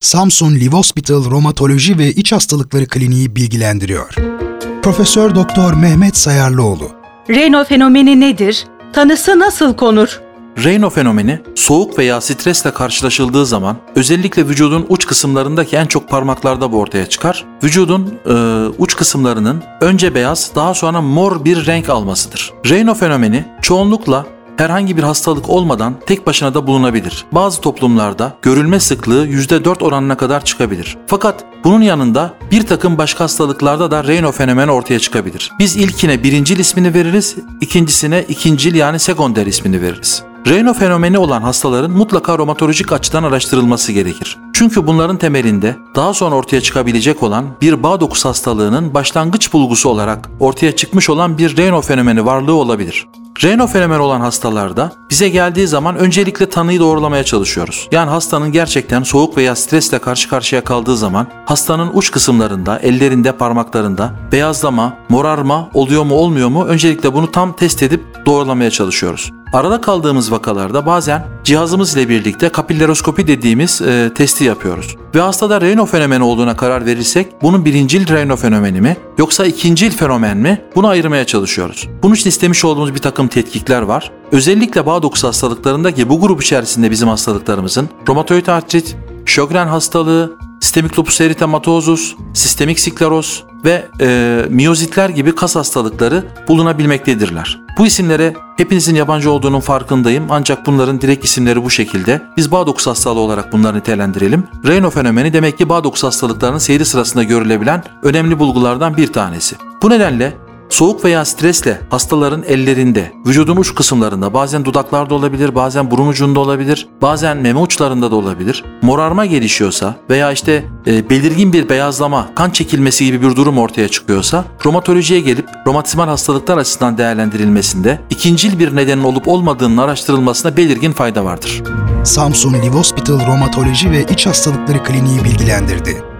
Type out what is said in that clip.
Samsun Live Hospital Romatoloji ve İç Hastalıkları Kliniği bilgilendiriyor. Profesör Doktor Mehmet Sayarlıoğlu. Reno fenomeni nedir? Tanısı nasıl konur? Raynaud fenomeni soğuk veya stresle karşılaşıldığı zaman özellikle vücudun uç kısımlarındaki en çok parmaklarda bu ortaya çıkar. Vücudun e, uç kısımlarının önce beyaz daha sonra mor bir renk almasıdır. Raynaud fenomeni çoğunlukla herhangi bir hastalık olmadan tek başına da bulunabilir. Bazı toplumlarda görülme sıklığı %4 oranına kadar çıkabilir. Fakat bunun yanında bir takım başka hastalıklarda da Raynaud fenomeni ortaya çıkabilir. Biz ilkine birincil ismini veririz, ikincisine ikincil yani sekonder ismini veririz. Raynaud fenomeni olan hastaların mutlaka romatolojik açıdan araştırılması gerekir. Çünkü bunların temelinde daha sonra ortaya çıkabilecek olan bir bağ dokusu hastalığının başlangıç bulgusu olarak ortaya çıkmış olan bir Raynaud fenomeni varlığı olabilir. Raynaud fenomeni olan hastalarda bize geldiği zaman öncelikle tanıyı doğrulamaya çalışıyoruz. Yani hastanın gerçekten soğuk veya stresle karşı karşıya kaldığı zaman hastanın uç kısımlarında, ellerinde, parmaklarında beyazlama, morarma oluyor mu olmuyor mu öncelikle bunu tam test edip doğrulamaya çalışıyoruz. Arada kaldığımız vakalarda bazen cihazımız ile birlikte kapilleroskopi dediğimiz e, testi yapıyoruz. Ve hastada Raynaud fenomeni olduğuna karar verirsek bunun birincil Raynaud fenomeni mi yoksa ikincil fenomen mi bunu ayırmaya çalışıyoruz. Bunun için istemiş olduğumuz bir takım tetkikler var. Özellikle bağ dokusu hastalıklarındaki bu grup içerisinde bizim hastalıklarımızın romatoid artrit, Sjogren hastalığı, sistemik lupus eritematosus, sistemik skleroz ve e, miyozitler gibi kas hastalıkları bulunabilmektedirler. Bu isimlere hepinizin yabancı olduğunun farkındayım ancak bunların direkt isimleri bu şekilde. Biz bağ dokusu hastalığı olarak bunları nitelendirelim. Raynaud fenomeni demek ki bağ dokusu hastalıklarının seyri sırasında görülebilen önemli bulgulardan bir tanesi. Bu nedenle Soğuk veya stresle hastaların ellerinde, vücudun uç kısımlarında, bazen dudaklarda olabilir, bazen burun ucunda olabilir, bazen meme uçlarında da olabilir. Morarma gelişiyorsa veya işte e, belirgin bir beyazlama, kan çekilmesi gibi bir durum ortaya çıkıyorsa romatolojiye gelip romatizmal hastalıklar açısından değerlendirilmesinde ikincil bir nedenin olup olmadığının araştırılmasına belirgin fayda vardır. Samsun Live Hospital Romatoloji ve İç Hastalıkları Kliniği bilgilendirdi.